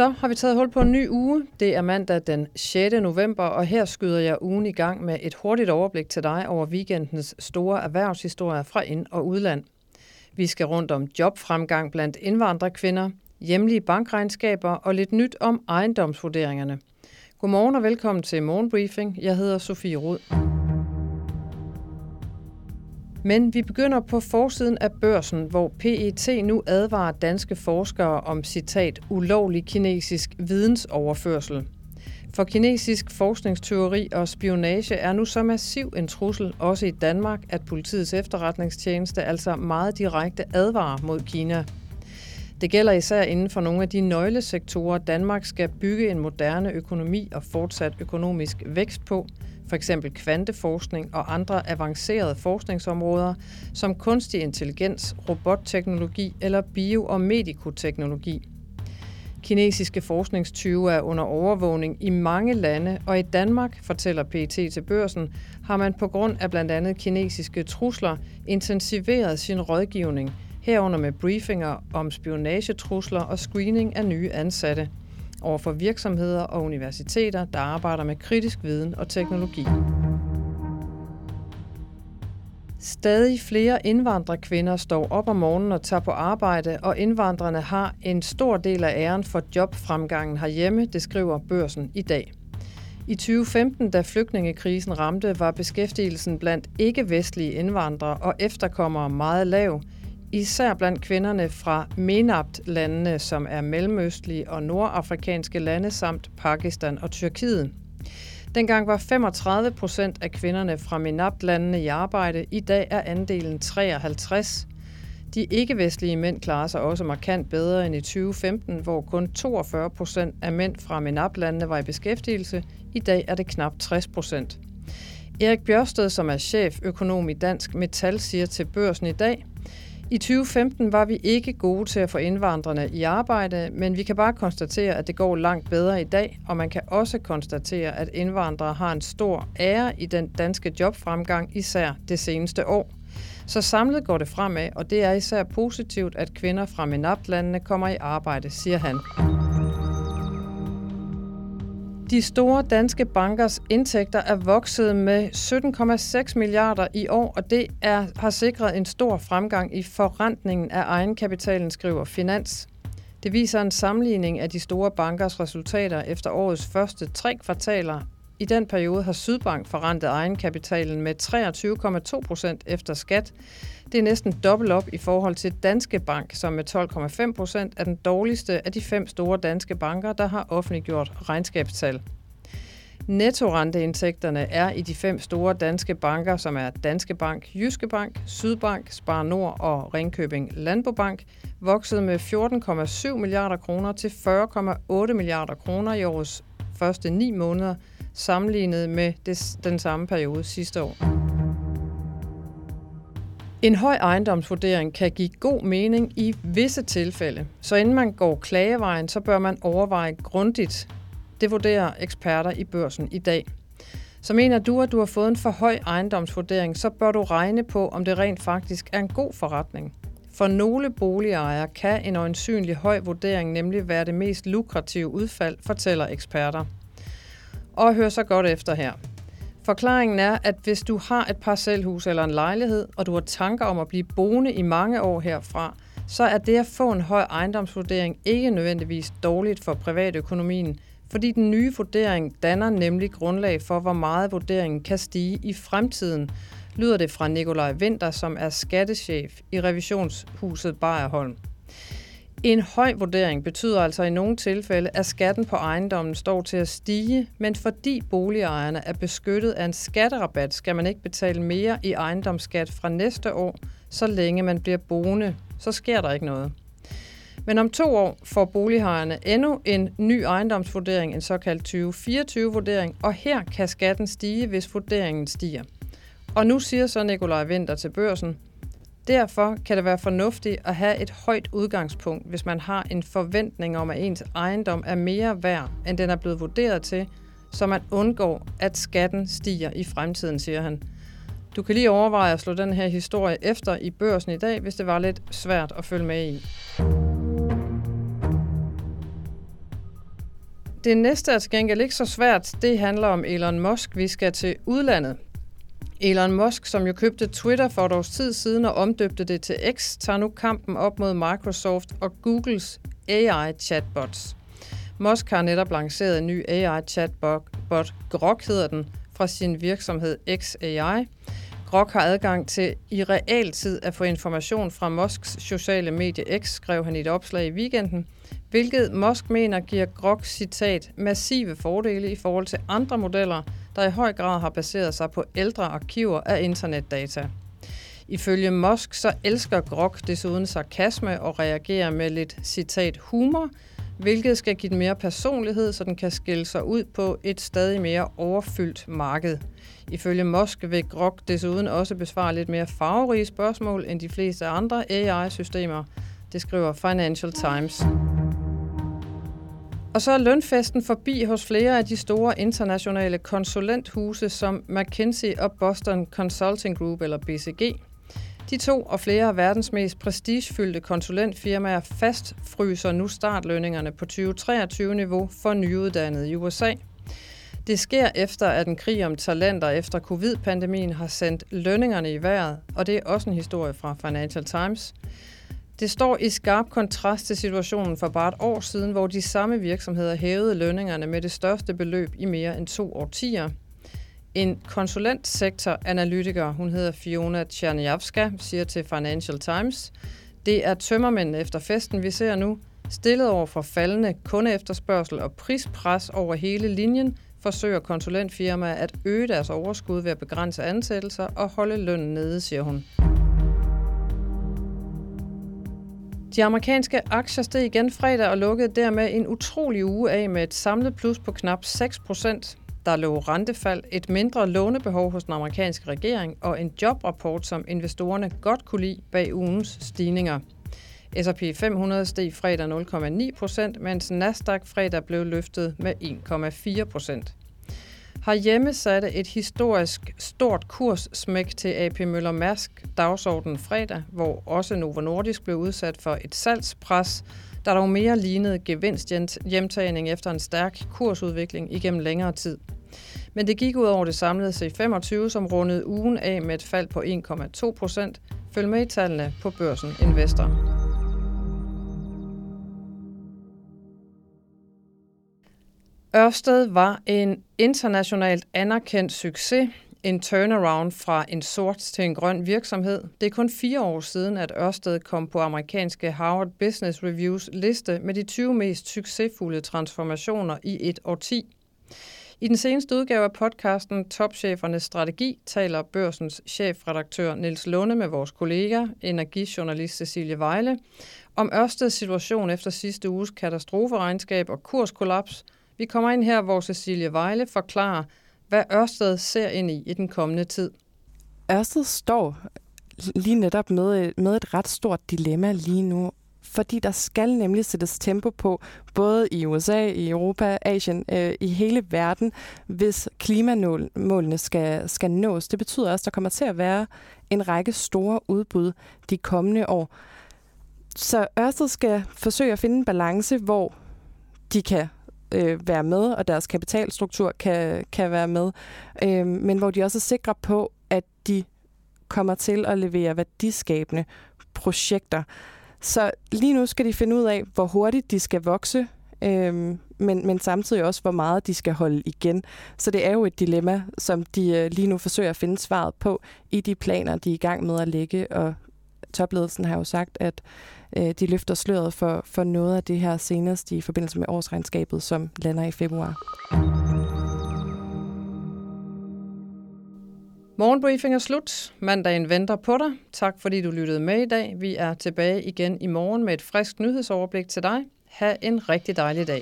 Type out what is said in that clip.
Så har vi taget hul på en ny uge. Det er mandag den 6. november, og her skyder jeg ugen i gang med et hurtigt overblik til dig over weekendens store erhvervshistorier fra ind- og udland. Vi skal rundt om jobfremgang blandt indvandrerkvinder, hjemlige bankregnskaber og lidt nyt om ejendomsvurderingerne. Godmorgen og velkommen til Morgenbriefing. Jeg hedder Sofie Rud. Men vi begynder på forsiden af børsen, hvor PET nu advarer danske forskere om citat ulovlig kinesisk vidensoverførsel. For kinesisk forskningsteori og spionage er nu så massiv en trussel, også i Danmark, at politiets efterretningstjeneste altså meget direkte advarer mod Kina. Det gælder især inden for nogle af de nøglesektorer, Danmark skal bygge en moderne økonomi og fortsat økonomisk vækst på – f.eks. kvanteforskning og andre avancerede forskningsområder som kunstig intelligens, robotteknologi eller bio- og medikoteknologi. Kinesiske forskningstyve er under overvågning i mange lande, og i Danmark, fortæller PET til børsen, har man på grund af blandt andet kinesiske trusler intensiveret sin rådgivning, herunder med briefinger om spionagetrusler og screening af nye ansatte – over for virksomheder og universiteter, der arbejder med kritisk viden og teknologi. Stadig flere indvandrerkvinder står op om morgenen og tager på arbejde, og indvandrerne har en stor del af æren for jobfremgangen herhjemme, det skriver børsen i dag. I 2015, da flygtningekrisen ramte, var beskæftigelsen blandt ikke-vestlige indvandrere og efterkommere meget lav, især blandt kvinderne fra MENAPT-landene, som er mellemøstlige og nordafrikanske lande, samt Pakistan og Tyrkiet. Dengang var 35 procent af kvinderne fra MENAPT-landene i arbejde. I dag er andelen 53. De ikke-vestlige mænd klarer sig også markant bedre end i 2015, hvor kun 42 procent af mænd fra MENAPT-landene var i beskæftigelse. I dag er det knap 60 procent. Erik Bjørsted, som er chef økonom i Dansk Metal, siger til børsen i dag, i 2015 var vi ikke gode til at få indvandrerne i arbejde, men vi kan bare konstatere, at det går langt bedre i dag, og man kan også konstatere, at indvandrere har en stor ære i den danske jobfremgang, især det seneste år. Så samlet går det fremad, og det er især positivt, at kvinder fra MENAP-landene kommer i arbejde, siger han. De store danske bankers indtægter er vokset med 17,6 milliarder i år, og det er, har sikret en stor fremgang i forrentningen af egenkapitalen, skriver Finans. Det viser en sammenligning af de store bankers resultater efter årets første tre kvartaler. I den periode har Sydbank forrentet egenkapitalen med 23,2 procent efter skat. Det er næsten dobbelt op i forhold til Danske Bank, som med 12,5 procent er den dårligste af de fem store danske banker, der har offentliggjort regnskabstal. Nettorenteindtægterne er i de fem store danske banker, som er Danske Bank, Jyske Bank, Sydbank, Spar Nord og Ringkøbing Landbobank, vokset med 14,7 milliarder kroner til 40,8 milliarder kroner i årets første ni måneder, sammenlignet med den samme periode sidste år. En høj ejendomsvurdering kan give god mening i visse tilfælde, så inden man går klagevejen, så bør man overveje grundigt. Det vurderer eksperter i børsen i dag. Så mener du, at du har fået en for høj ejendomsvurdering, så bør du regne på, om det rent faktisk er en god forretning. For nogle boligejere kan en øjensynlig høj vurdering nemlig være det mest lukrative udfald, fortæller eksperter. Og hør så godt efter her. Forklaringen er, at hvis du har et parcelhus eller en lejlighed, og du har tanker om at blive boende i mange år herfra, så er det at få en høj ejendomsvurdering ikke nødvendigvis dårligt for privatøkonomien, fordi den nye vurdering danner nemlig grundlag for, hvor meget vurderingen kan stige i fremtiden, lyder det fra Nikolaj Winter, som er skattechef i revisionshuset Bayerholm. En høj vurdering betyder altså i nogle tilfælde, at skatten på ejendommen står til at stige, men fordi boligejerne er beskyttet af en skatterabat, skal man ikke betale mere i ejendomsskat fra næste år, så længe man bliver boende. Så sker der ikke noget. Men om to år får boligejerne endnu en ny ejendomsvurdering, en såkaldt 2024-vurdering, og her kan skatten stige, hvis vurderingen stiger. Og nu siger så Nikolaj Vinter til børsen, Derfor kan det være fornuftigt at have et højt udgangspunkt, hvis man har en forventning om, at ens ejendom er mere værd, end den er blevet vurderet til, så man undgår, at skatten stiger i fremtiden, siger han. Du kan lige overveje at slå den her historie efter i børsen i dag, hvis det var lidt svært at følge med i. Det næste er til gengæld ikke så svært. Det handler om Elon Musk. Vi skal til udlandet. Elon Musk, som jo købte Twitter for et års tid siden og omdøbte det til X, tager nu kampen op mod Microsoft og Googles AI-chatbots. Musk har netop lanceret en ny AI-chatbot, Grok hedder den, fra sin virksomhed XAI. Grok har adgang til i realtid at få information fra Musks sociale medie X, skrev han i et opslag i weekenden, hvilket Musk mener giver Grok citat massive fordele i forhold til andre modeller, der i høj grad har baseret sig på ældre arkiver af internetdata. Ifølge Musk så elsker Grok desuden sarkasme og reagerer med lidt citat humor, hvilket skal give den mere personlighed, så den kan skille sig ud på et stadig mere overfyldt marked. Ifølge Musk vil Grok desuden også besvare lidt mere farverige spørgsmål end de fleste andre AI-systemer, det skriver Financial Times. Og så er lønfesten forbi hos flere af de store internationale konsulenthuse som McKinsey og Boston Consulting Group eller BCG. De to og flere af verdens mest prestigefyldte konsulentfirmaer fastfryser nu startlønningerne på 2023-niveau for nyuddannede i USA. Det sker efter, at en krig om talenter efter covid-pandemien har sendt lønningerne i vejret, og det er også en historie fra Financial Times. Det står i skarp kontrast til situationen for bare et år siden, hvor de samme virksomheder hævede lønningerne med det største beløb i mere end to årtier. En konsulentsektoranalytiker, hun hedder Fiona Tjernjavska, siger til Financial Times, det er tømmermænd efter festen, vi ser nu, stillet over for faldende kundeefterspørgsel og prispres over hele linjen, forsøger konsulentfirmaer at øge deres overskud ved at begrænse ansættelser og holde lønnen nede, siger hun. De amerikanske aktier steg igen fredag og lukkede dermed en utrolig uge af med et samlet plus på knap 6 procent. Der lå rentefald, et mindre lånebehov hos den amerikanske regering og en jobrapport, som investorerne godt kunne lide bag ugens stigninger. S&P 500 steg fredag 0,9 procent, mens Nasdaq fredag blev løftet med 1,4 procent har satte et historisk stort kurssmæk til AP Møller Mærsk dagsordenen fredag, hvor også Novo Nordisk blev udsat for et salgspres, der dog mere lignede gevinsthjemtagning efter en stærk kursudvikling igennem længere tid. Men det gik ud over det samlede C25, som rundede ugen af med et fald på 1,2 procent. Følg med i tallene på børsen Investor. Ørsted var en internationalt anerkendt succes, en turnaround fra en sort til en grøn virksomhed. Det er kun fire år siden, at Ørsted kom på amerikanske Harvard Business Reviews liste med de 20 mest succesfulde transformationer i et årti. I den seneste udgave af podcasten Topchefernes Strategi taler børsens chefredaktør Niels Lunde med vores kollega, energijournalist Cecilie Vejle, om Ørsteds situation efter sidste uges katastroferegnskab og kurskollaps – vi kommer ind her, hvor Cecilie Vejle forklarer, hvad Ørsted ser ind i i den kommende tid. Ørsted står lige netop med, med et ret stort dilemma lige nu, fordi der skal nemlig sættes tempo på, både i USA, i Europa, Asien, øh, i hele verden, hvis klimamålene skal, skal nås. Det betyder også, at der kommer til at være en række store udbud de kommende år. Så Ørsted skal forsøge at finde en balance, hvor de kan øh, være med, og deres kapitalstruktur kan, kan være med, øh, men hvor de også er sikre på, at de kommer til at levere værdiskabende projekter. Så lige nu skal de finde ud af, hvor hurtigt de skal vokse, øh, men, men samtidig også, hvor meget de skal holde igen. Så det er jo et dilemma, som de øh, lige nu forsøger at finde svaret på i de planer, de er i gang med at lægge. Og topledelsen har jo sagt, at øh, de løfter sløret for, for noget af det her senest i forbindelse med årsregnskabet, som lander i februar. Morgenbriefing er slut. Mandagen venter på dig. Tak fordi du lyttede med i dag. Vi er tilbage igen i morgen med et frisk nyhedsoverblik til dig. Ha' en rigtig dejlig dag.